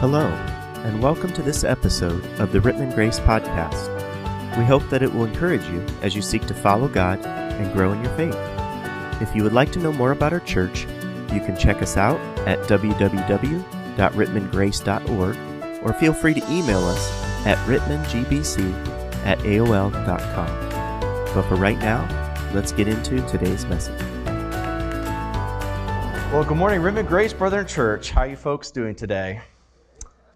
Hello, and welcome to this episode of the Rittman Grace Podcast. We hope that it will encourage you as you seek to follow God and grow in your faith. If you would like to know more about our church, you can check us out at www.rittmangrace.org or feel free to email us at rittmangbc at aol.com. But for right now, let's get into today's message. Well, good morning, Rittman Grace Brethren Church. How you folks doing today?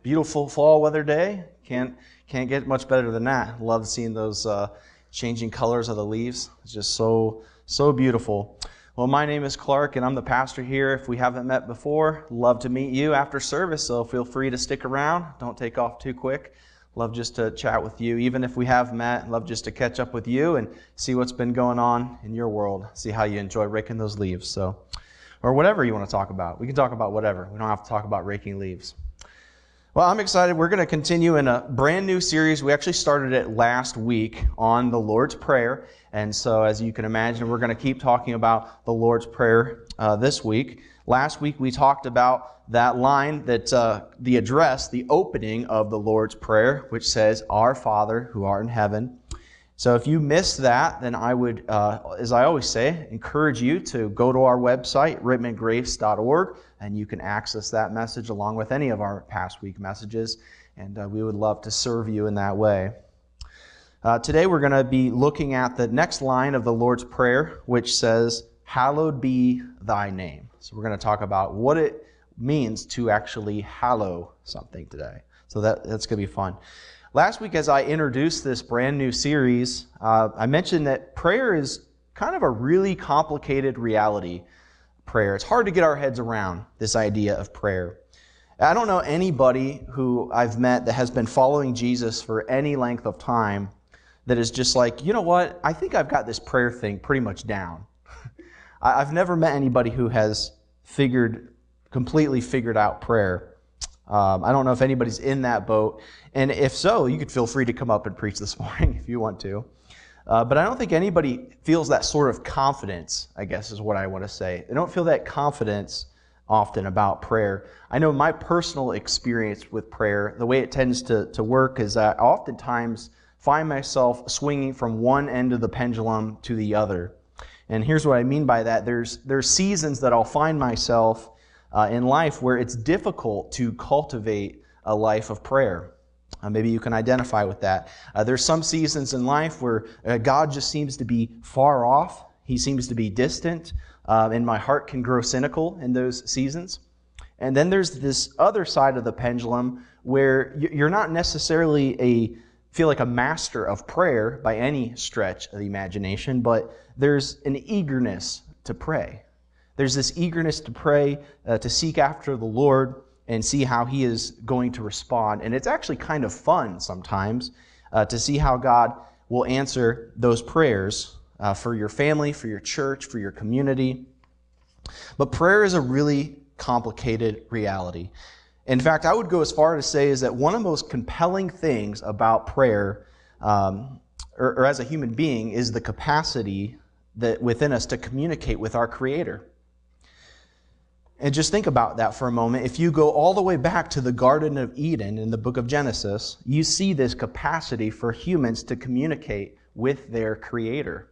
Beautiful fall weather day. Can't can't get much better than that. Love seeing those uh, changing colors of the leaves. It's just so so beautiful. Well, my name is Clark, and I'm the pastor here. If we haven't met before, love to meet you after service. So feel free to stick around. Don't take off too quick. Love just to chat with you. Even if we have met, love just to catch up with you and see what's been going on in your world. See how you enjoy raking those leaves. So, or whatever you want to talk about. We can talk about whatever. We don't have to talk about raking leaves. Well, I'm excited. We're going to continue in a brand new series. We actually started it last week on the Lord's Prayer. And so, as you can imagine, we're going to keep talking about the Lord's Prayer uh, this week. Last week, we talked about that line that uh, the address, the opening of the Lord's Prayer, which says, Our Father who art in heaven. So if you missed that, then I would, uh, as I always say, encourage you to go to our website, rittmangrace.org, and you can access that message along with any of our past week messages. And uh, we would love to serve you in that way. Uh, today we're going to be looking at the next line of the Lord's Prayer, which says, Hallowed be thy name. So we're going to talk about what it means to actually hallow something today. So that, that's going to be fun. Last week, as I introduced this brand new series, uh, I mentioned that prayer is kind of a really complicated reality. Prayer. It's hard to get our heads around this idea of prayer. I don't know anybody who I've met that has been following Jesus for any length of time that is just like, you know what? I think I've got this prayer thing pretty much down. I've never met anybody who has figured completely figured out prayer. Um, I don't know if anybody's in that boat. And if so, you could feel free to come up and preach this morning if you want to. Uh, but I don't think anybody feels that sort of confidence, I guess is what I want to say. They don't feel that confidence often about prayer. I know my personal experience with prayer, the way it tends to, to work is I oftentimes find myself swinging from one end of the pendulum to the other. And here's what I mean by that. There's, there's seasons that I'll find myself uh, in life where it's difficult to cultivate a life of prayer. Uh, maybe you can identify with that. Uh, there's some seasons in life where uh, God just seems to be far off. He seems to be distant, uh, and my heart can grow cynical in those seasons. And then there's this other side of the pendulum where you're not necessarily a feel like a master of prayer by any stretch of the imagination, but there's an eagerness to pray. There's this eagerness to pray, uh, to seek after the Lord and see how He is going to respond. And it's actually kind of fun sometimes uh, to see how God will answer those prayers uh, for your family, for your church, for your community. But prayer is a really complicated reality. In fact, I would go as far to say is that one of the most compelling things about prayer, um, or, or as a human being, is the capacity that within us to communicate with our Creator. And just think about that for a moment. If you go all the way back to the Garden of Eden in the book of Genesis, you see this capacity for humans to communicate with their Creator.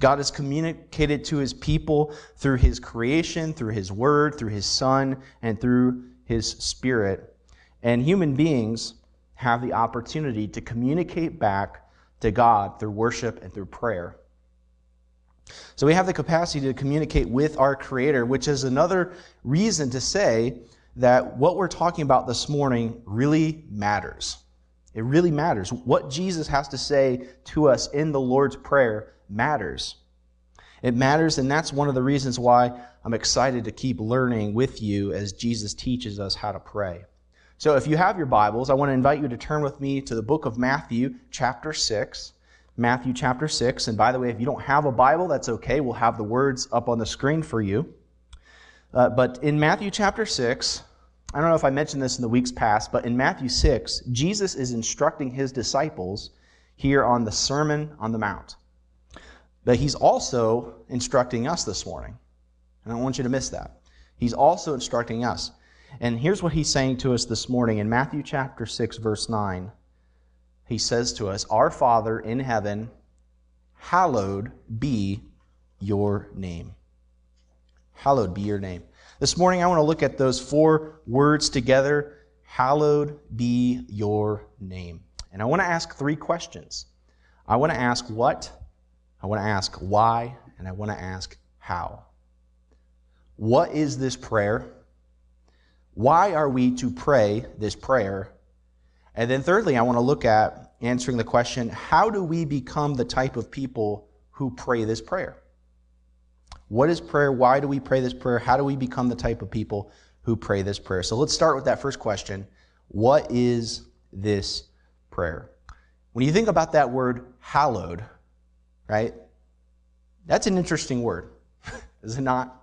God has communicated to His people through His creation, through His Word, through His Son, and through His Spirit. And human beings have the opportunity to communicate back to God through worship and through prayer. So we have the capacity to communicate with our Creator, which is another reason to say that what we're talking about this morning really matters. It really matters. What Jesus has to say to us in the Lord's Prayer matters. It matters, and that's one of the reasons why I'm excited to keep learning with you as Jesus teaches us how to pray. So if you have your Bibles, I want to invite you to turn with me to the book of Matthew, chapter 6. Matthew chapter 6. And by the way, if you don't have a Bible, that's okay. We'll have the words up on the screen for you. Uh, but in Matthew chapter 6, I don't know if I mentioned this in the weeks past, but in Matthew 6, Jesus is instructing his disciples here on the Sermon on the Mount. But he's also instructing us this morning. And I don't want you to miss that. He's also instructing us. And here's what he's saying to us this morning in Matthew chapter 6, verse 9. He says to us, Our Father in heaven, hallowed be your name. Hallowed be your name. This morning, I want to look at those four words together Hallowed be your name. And I want to ask three questions. I want to ask what, I want to ask why, and I want to ask how. What is this prayer? Why are we to pray this prayer? And then, thirdly, I want to look at answering the question how do we become the type of people who pray this prayer? What is prayer? Why do we pray this prayer? How do we become the type of people who pray this prayer? So let's start with that first question What is this prayer? When you think about that word hallowed, right? That's an interesting word, is it not?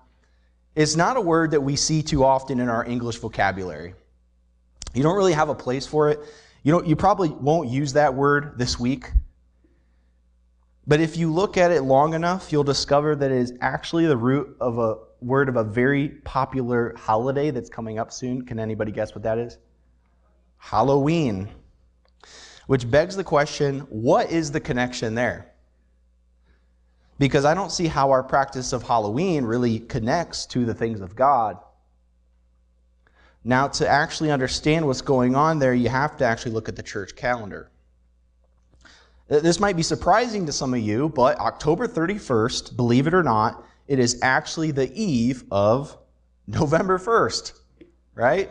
It's not a word that we see too often in our English vocabulary. You don't really have a place for it. You, know, you probably won't use that word this week. But if you look at it long enough, you'll discover that it is actually the root of a word of a very popular holiday that's coming up soon. Can anybody guess what that is? Halloween. Which begs the question what is the connection there? because I don't see how our practice of Halloween really connects to the things of God. Now, to actually understand what's going on there, you have to actually look at the church calendar. This might be surprising to some of you, but October 31st, believe it or not, it is actually the eve of November 1st, right?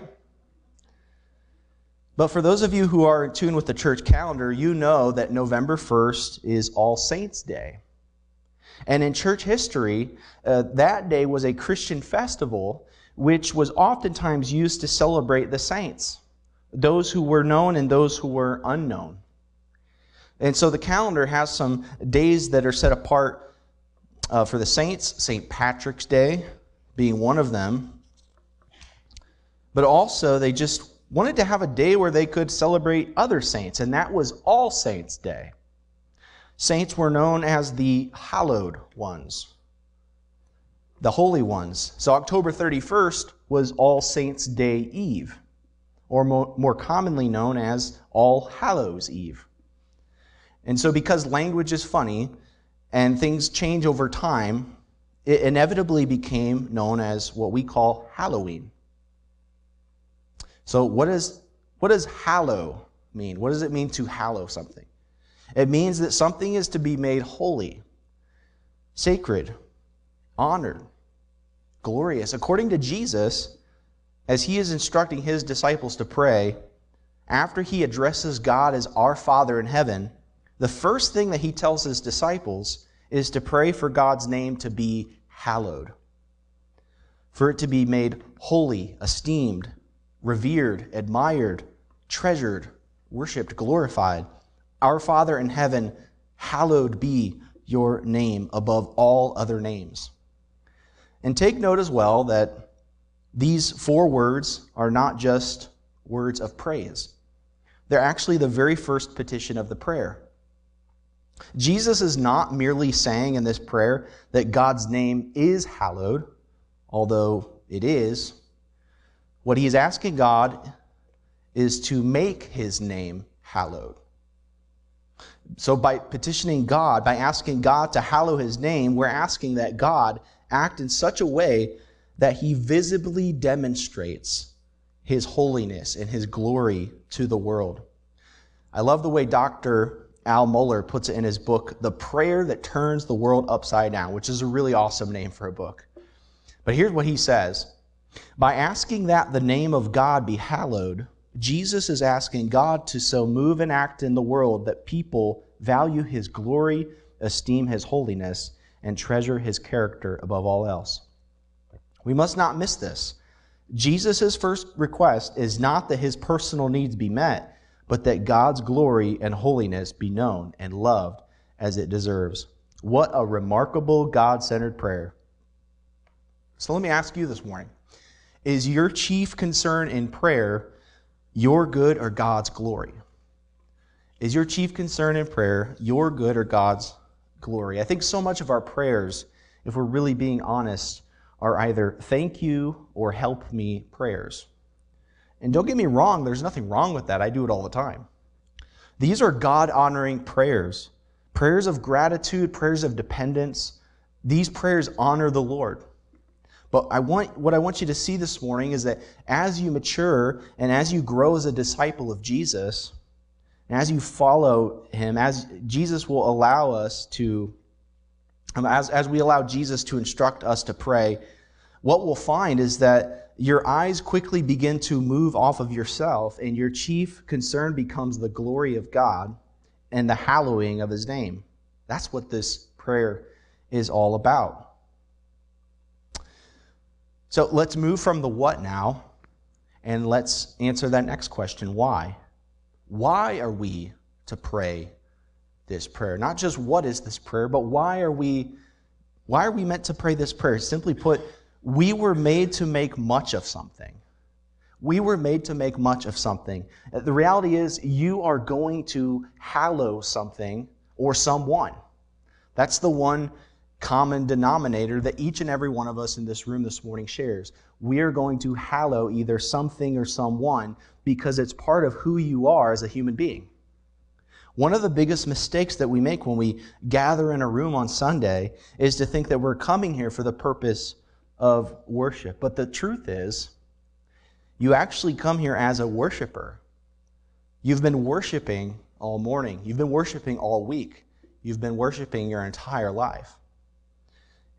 But for those of you who are in tune with the church calendar, you know that November 1st is All Saints' Day. And in church history, uh, that day was a Christian festival which was oftentimes used to celebrate the saints, those who were known and those who were unknown. And so the calendar has some days that are set apart uh, for the saints, St. Patrick's Day being one of them. But also, they just wanted to have a day where they could celebrate other saints, and that was All Saints' Day. Saints were known as the hallowed ones, the holy ones. So October 31st was All Saints' Day Eve, or more, commonly known as All Hallows Eve. And so, because language is funny and things change over time, it inevitably became known as what we call Halloween. So, what, is, what does hallow mean? What does it mean to hallow something? It means that something is to be made holy, sacred, honored, glorious. According to Jesus, as he is instructing his disciples to pray, after he addresses God as our Father in heaven, the first thing that he tells his disciples is to pray for God's name to be hallowed, for it to be made holy, esteemed, revered, admired, treasured, worshiped, glorified. Our Father in heaven, hallowed be your name above all other names. And take note as well that these four words are not just words of praise, they're actually the very first petition of the prayer. Jesus is not merely saying in this prayer that God's name is hallowed, although it is. What he is asking God is to make his name hallowed. So, by petitioning God, by asking God to hallow his name, we're asking that God act in such a way that he visibly demonstrates his holiness and his glory to the world. I love the way Dr. Al Mohler puts it in his book, The Prayer That Turns the World Upside Down, which is a really awesome name for a book. But here's what he says By asking that the name of God be hallowed, Jesus is asking God to so move and act in the world that people value his glory, esteem his holiness, and treasure his character above all else. We must not miss this. Jesus' first request is not that his personal needs be met, but that God's glory and holiness be known and loved as it deserves. What a remarkable God centered prayer. So let me ask you this morning Is your chief concern in prayer your good or God's glory? Is your chief concern in prayer your good or God's glory? I think so much of our prayers, if we're really being honest, are either thank you or help me prayers. And don't get me wrong, there's nothing wrong with that. I do it all the time. These are God honoring prayers, prayers of gratitude, prayers of dependence. These prayers honor the Lord. But I want, what I want you to see this morning is that as you mature and as you grow as a disciple of Jesus, and as you follow him, as Jesus will allow us to, um, as, as we allow Jesus to instruct us to pray, what we'll find is that your eyes quickly begin to move off of yourself, and your chief concern becomes the glory of God and the hallowing of his name. That's what this prayer is all about. So let's move from the what now, and let's answer that next question why? Why are we to pray this prayer? Not just what is this prayer, but why are we why are we meant to pray this prayer? Simply put, we were made to make much of something. We were made to make much of something. The reality is, you are going to hallow something or someone. That's the one common denominator that each and every one of us in this room this morning shares. We are going to hallow either something or someone because it's part of who you are as a human being. One of the biggest mistakes that we make when we gather in a room on Sunday is to think that we're coming here for the purpose of worship. But the truth is, you actually come here as a worshiper. You've been worshiping all morning, you've been worshiping all week, you've been worshiping your entire life.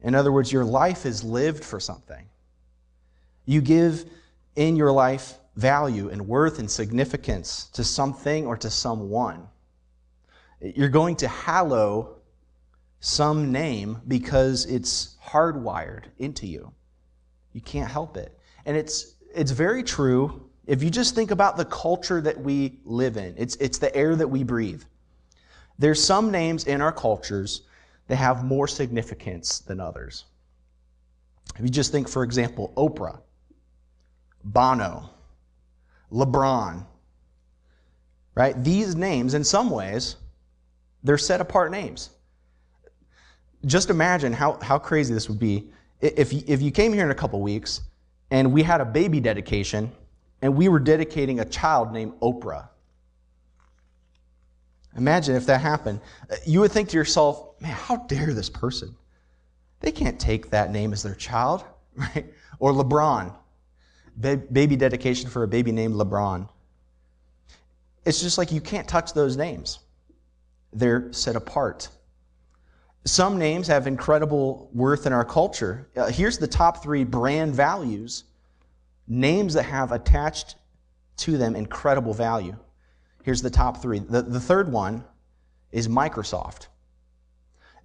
In other words, your life is lived for something. You give in your life value and worth and significance to something or to someone. You're going to hallow some name because it's hardwired into you. You can't help it. And it's, it's very true if you just think about the culture that we live in, it's, it's the air that we breathe. There's some names in our cultures they have more significance than others. If you just think, for example, Oprah, Bono, LeBron, right? These names, in some ways, they're set apart names. Just imagine how, how crazy this would be if if you came here in a couple weeks and we had a baby dedication and we were dedicating a child named Oprah. Imagine if that happened. You would think to yourself, man, how dare this person? They can't take that name as their child, right? Or LeBron, baby dedication for a baby named LeBron. It's just like you can't touch those names, they're set apart. Some names have incredible worth in our culture. Uh, here's the top three brand values names that have attached to them incredible value. Here's the top three. The, the third one is Microsoft.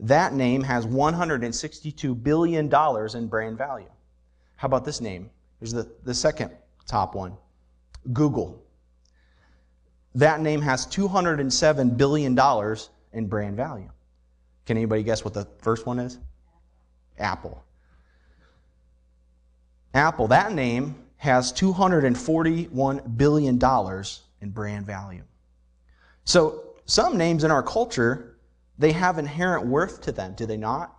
That name has $162 billion in brand value. How about this name? Here's the, the second top one Google. That name has $207 billion in brand value. Can anybody guess what the first one is? Apple. Apple, that name has $241 billion in brand value. So, some names in our culture, they have inherent worth to them, do they not?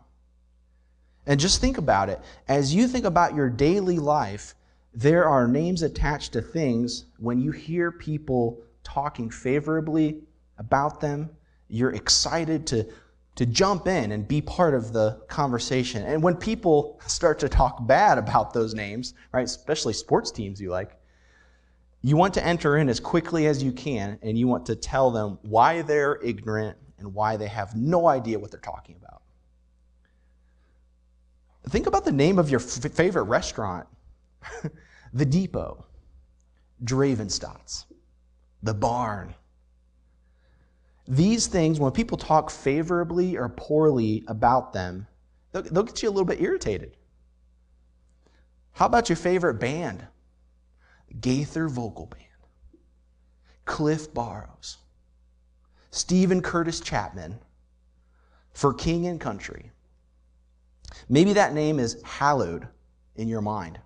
And just think about it. As you think about your daily life, there are names attached to things. When you hear people talking favorably about them, you're excited to, to jump in and be part of the conversation. And when people start to talk bad about those names, right, especially sports teams you like, you want to enter in as quickly as you can, and you want to tell them why they're ignorant and why they have no idea what they're talking about. Think about the name of your f- favorite restaurant The Depot, Dravenstott's, The Barn. These things, when people talk favorably or poorly about them, they'll, they'll get you a little bit irritated. How about your favorite band? Gaither Vocal Band, Cliff Barrows, Steven Curtis Chapman for King and Country. Maybe that name is hallowed in your mind.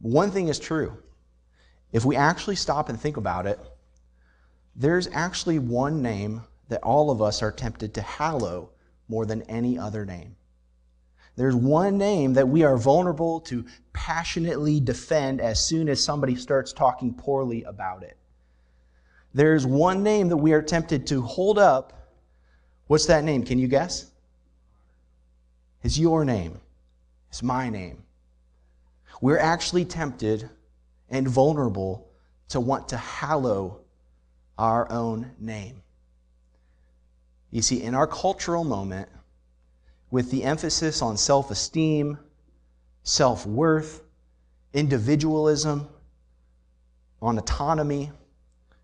One thing is true. If we actually stop and think about it, there's actually one name that all of us are tempted to hallow more than any other name. There's one name that we are vulnerable to passionately defend as soon as somebody starts talking poorly about it. There's one name that we are tempted to hold up. What's that name? Can you guess? It's your name. It's my name. We're actually tempted and vulnerable to want to hallow our own name. You see, in our cultural moment, with the emphasis on self esteem, self worth, individualism, on autonomy,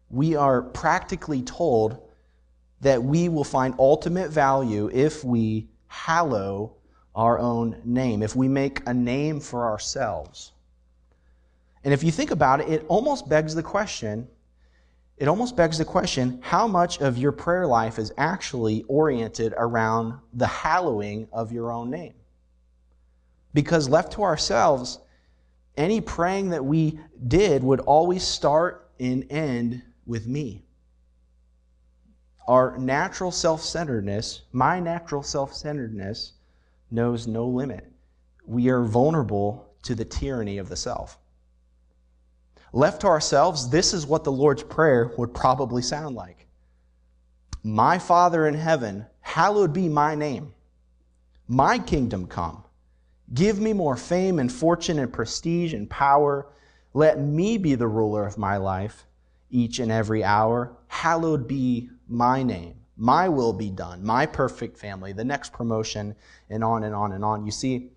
we are practically told that we will find ultimate value if we hallow our own name, if we make a name for ourselves. And if you think about it, it almost begs the question it almost begs the question how much of your prayer life is actually oriented around the hallowing of your own name? Because left to ourselves, any praying that we did would always start and end with me. Our natural self centeredness, my natural self centeredness, knows no limit. We are vulnerable to the tyranny of the self. Left to ourselves, this is what the Lord's Prayer would probably sound like My Father in heaven, hallowed be my name. My kingdom come. Give me more fame and fortune and prestige and power. Let me be the ruler of my life each and every hour. Hallowed be my name. My will be done. My perfect family, the next promotion, and on and on and on. You see,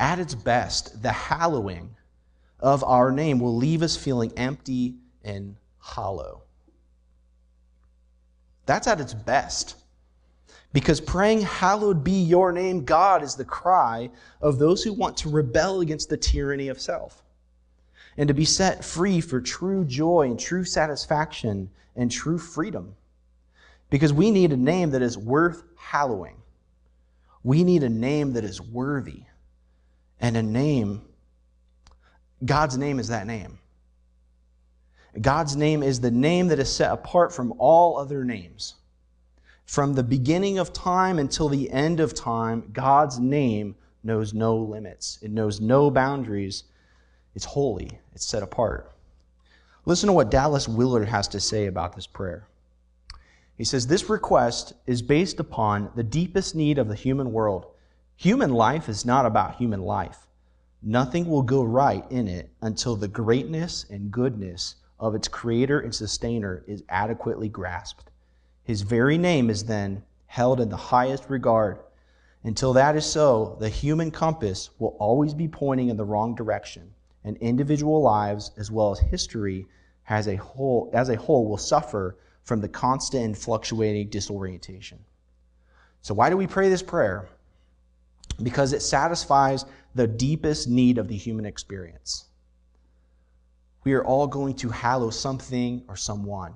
at its best, the hallowing of our name will leave us feeling empty and hollow. That's at its best. Because praying, Hallowed be your name, God, is the cry of those who want to rebel against the tyranny of self and to be set free for true joy and true satisfaction and true freedom. Because we need a name that is worth hallowing. We need a name that is worthy and a name God's name is that name. God's name is the name that is set apart from all other names. From the beginning of time until the end of time, God's name knows no limits, it knows no boundaries. It's holy, it's set apart. Listen to what Dallas Willard has to say about this prayer. He says, This request is based upon the deepest need of the human world. Human life is not about human life. Nothing will go right in it until the greatness and goodness of its creator and sustainer is adequately grasped. His very name is then held in the highest regard. Until that is so, the human compass will always be pointing in the wrong direction, and individual lives as well as history as a whole, as a whole will suffer from the constant and fluctuating disorientation. So, why do we pray this prayer? Because it satisfies the deepest need of the human experience. We are all going to hallow something or someone.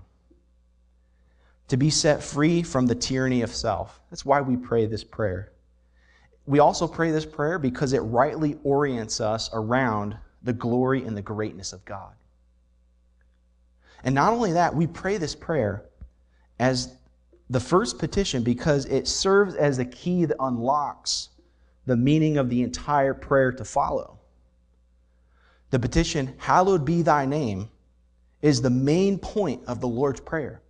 To be set free from the tyranny of self. That's why we pray this prayer. We also pray this prayer because it rightly orients us around the glory and the greatness of God. And not only that, we pray this prayer as the first petition because it serves as the key that unlocks the meaning of the entire prayer to follow. The petition, Hallowed be thy name, is the main point of the Lord's Prayer.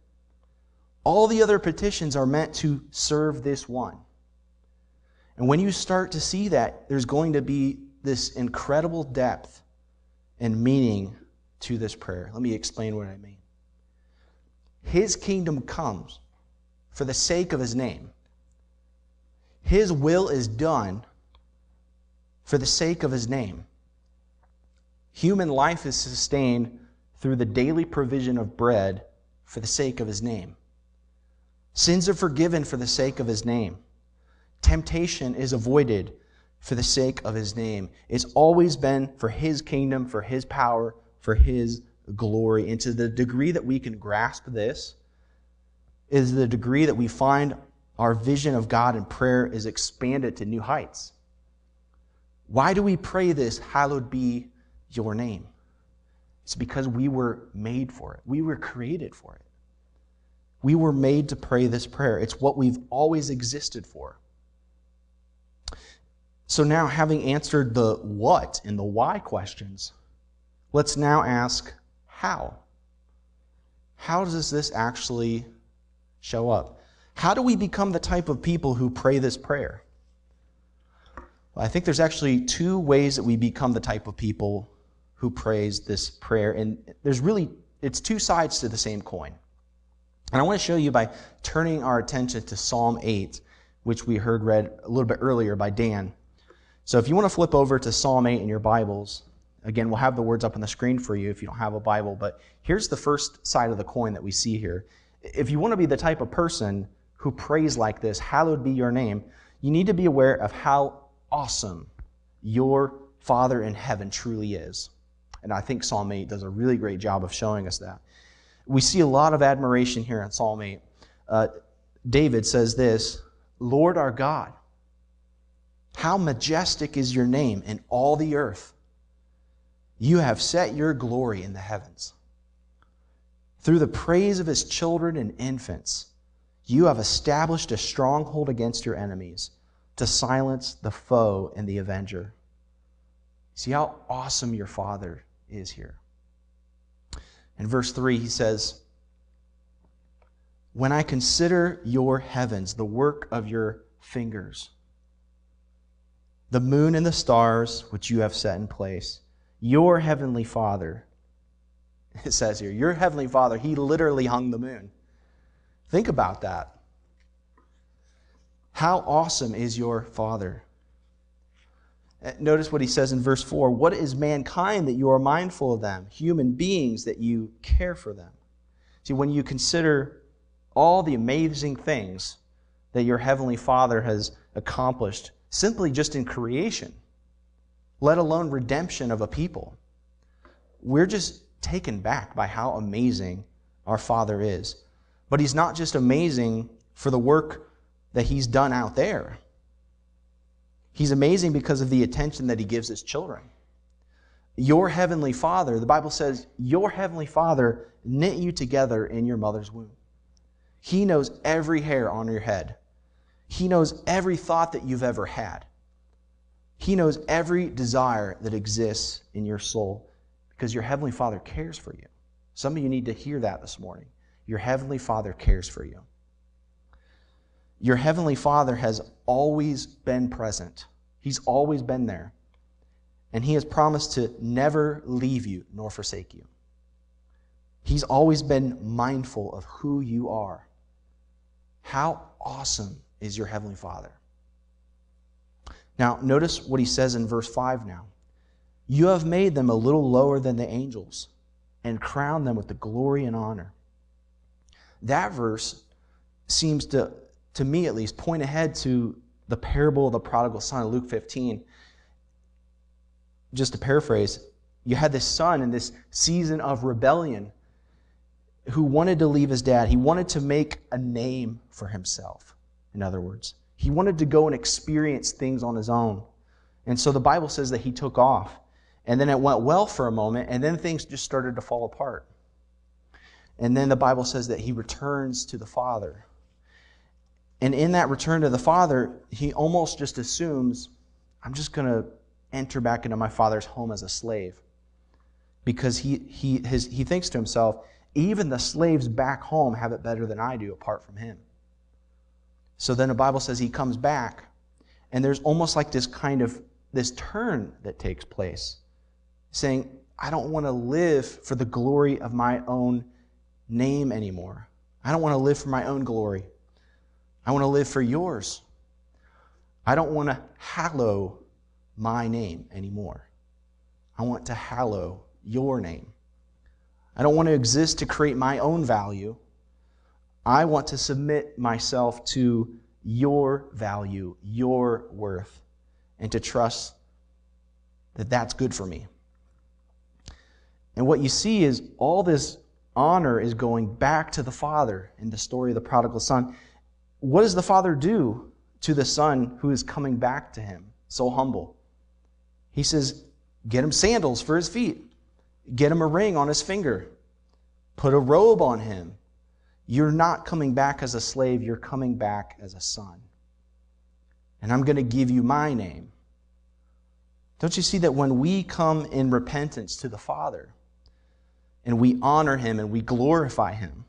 All the other petitions are meant to serve this one. And when you start to see that, there's going to be this incredible depth and meaning to this prayer. Let me explain what I mean. His kingdom comes for the sake of his name. His will is done for the sake of his name. Human life is sustained through the daily provision of bread for the sake of his name. Sins are forgiven for the sake of his name. Temptation is avoided for the sake of his name. It's always been for his kingdom, for his power, for his glory. And to the degree that we can grasp this, is the degree that we find our vision of God and prayer is expanded to new heights. Why do we pray this, hallowed be your name? It's because we were made for it. We were created for it. We were made to pray this prayer. It's what we've always existed for. So now, having answered the what and the why questions, let's now ask how. How does this actually show up? How do we become the type of people who pray this prayer? Well, I think there's actually two ways that we become the type of people who prays this prayer. And there's really, it's two sides to the same coin. And I want to show you by turning our attention to Psalm 8, which we heard read a little bit earlier by Dan. So if you want to flip over to Psalm 8 in your Bibles, again, we'll have the words up on the screen for you if you don't have a Bible, but here's the first side of the coin that we see here. If you want to be the type of person who prays like this, hallowed be your name, you need to be aware of how awesome your Father in heaven truly is. And I think Psalm 8 does a really great job of showing us that. We see a lot of admiration here in Psalm 8. Uh, David says this Lord our God, how majestic is your name in all the earth. You have set your glory in the heavens. Through the praise of his children and infants, you have established a stronghold against your enemies to silence the foe and the avenger. See how awesome your Father is here. In verse 3, he says, When I consider your heavens, the work of your fingers, the moon and the stars which you have set in place, your heavenly Father, it says here, your heavenly Father, he literally hung the moon. Think about that. How awesome is your Father? Uh, notice what he says in verse 4 What is mankind that you are mindful of them? Human beings that you care for them. See, when you consider all the amazing things that your Heavenly Father has accomplished simply just in creation, let alone redemption of a people, we're just taken back by how amazing our Father is. But He's not just amazing for the work that He's done out there. He's amazing because of the attention that he gives his children. Your heavenly Father, the Bible says, your heavenly Father knit you together in your mother's womb. He knows every hair on your head. He knows every thought that you've ever had. He knows every desire that exists in your soul because your heavenly Father cares for you. Some of you need to hear that this morning. Your heavenly Father cares for you. Your heavenly Father has always been present, He's always been there. And He has promised to never leave you nor forsake you. He's always been mindful of who you are. How awesome is your Heavenly Father? Now, notice what he says in verse 5 now. You have made them a little lower than the angels and crowned them with the glory and honor. That verse seems to to me at least, point ahead to the parable of the prodigal son, in Luke 15. Just to paraphrase, you had this son in this season of rebellion who wanted to leave his dad. He wanted to make a name for himself, in other words. He wanted to go and experience things on his own. And so the Bible says that he took off. And then it went well for a moment, and then things just started to fall apart. And then the Bible says that he returns to the Father. And in that return to the Father, he almost just assumes, I'm just going to enter back into my Father's home as a slave. Because he, he, his, he thinks to himself, even the slaves back home have it better than I do apart from him. So then the Bible says he comes back, and there's almost like this kind of this turn that takes place, saying, I don't want to live for the glory of my own name anymore. I don't want to live for my own glory. I want to live for yours. I don't want to hallow my name anymore. I want to hallow your name. I don't want to exist to create my own value. I want to submit myself to your value, your worth, and to trust that that's good for me. And what you see is all this honor is going back to the Father in the story of the prodigal son what does the father do to the son who is coming back to him, so humble? He says, Get him sandals for his feet, get him a ring on his finger, put a robe on him. You're not coming back as a slave, you're coming back as a son. And I'm going to give you my name. Don't you see that when we come in repentance to the Father and we honor Him and we glorify Him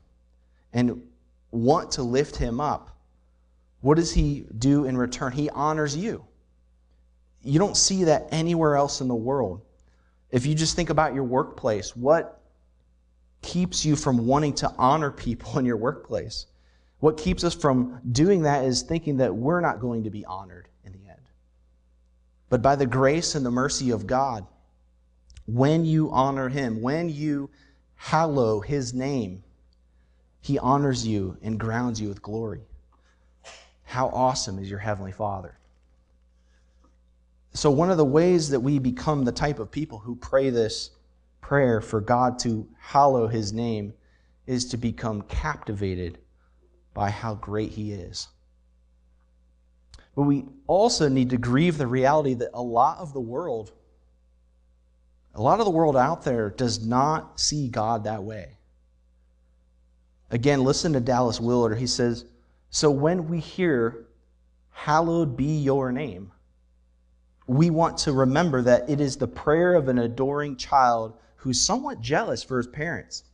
and want to lift Him up, what does He do in return? He honors you. You don't see that anywhere else in the world. If you just think about your workplace, what keeps you from wanting to honor people in your workplace? What keeps us from doing that is thinking that we're not going to be honored in the end. But by the grace and the mercy of God, when you honor Him, when you hallow His name, He honors you and grounds you with glory. How awesome is your Heavenly Father? So, one of the ways that we become the type of people who pray this prayer for God to hallow his name is to become captivated by how great he is. But we also need to grieve the reality that a lot of the world, a lot of the world out there does not see God that way. Again, listen to Dallas Willard. He says, So when we hear, Hallowed be your name, we want to remember that it is the prayer of an adoring child who's somewhat jealous for his parents.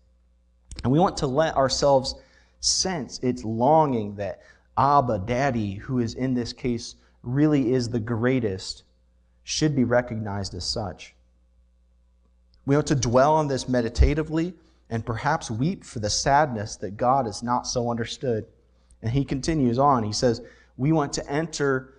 And we want to let ourselves sense its longing that Abba, Daddy, who is in this case really is the greatest, should be recognized as such. We want to dwell on this meditatively and perhaps weep for the sadness that God is not so understood. And he continues on. He says, We want to enter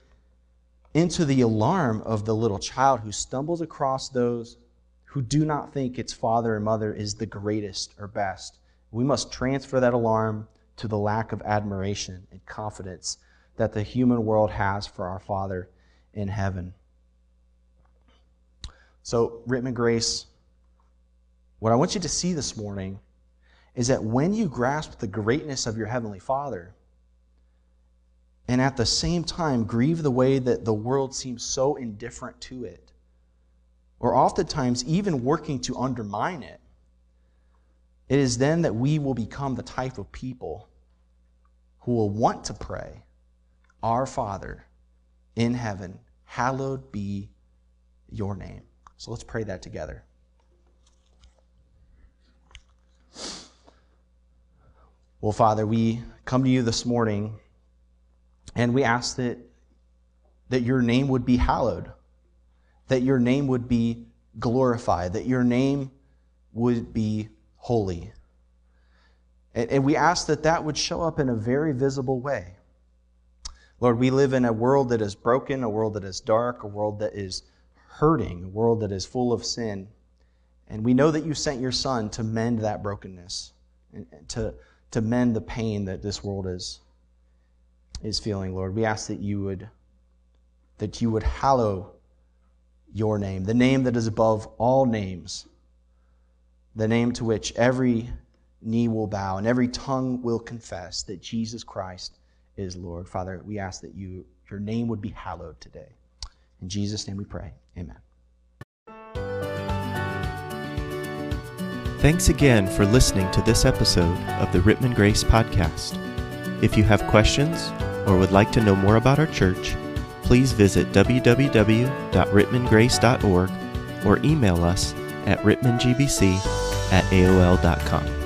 into the alarm of the little child who stumbles across those who do not think its father and mother is the greatest or best. We must transfer that alarm to the lack of admiration and confidence that the human world has for our Father in heaven. So, Rittman Grace, what I want you to see this morning is that when you grasp the greatness of your Heavenly Father, and at the same time grieve the way that the world seems so indifferent to it, or oftentimes even working to undermine it, it is then that we will become the type of people who will want to pray, Our Father in heaven, hallowed be your name. So let's pray that together. Well, Father, we come to you this morning and we ask that, that your name would be hallowed, that your name would be glorified, that your name would be holy. And, and we ask that that would show up in a very visible way. Lord, we live in a world that is broken, a world that is dark, a world that is hurting, a world that is full of sin. And we know that you sent your Son to mend that brokenness, and to, to mend the pain that this world is is feeling, Lord. We ask that you would that you would hallow your name, the name that is above all names, the name to which every knee will bow and every tongue will confess that Jesus Christ is Lord. Father, we ask that you your name would be hallowed today. In Jesus' name we pray. Amen. Thanks again for listening to this episode of the Rittman Grace Podcast. If you have questions or would like to know more about our church, please visit www.rittmangrace.org or email us at rittmangbc at aol.com.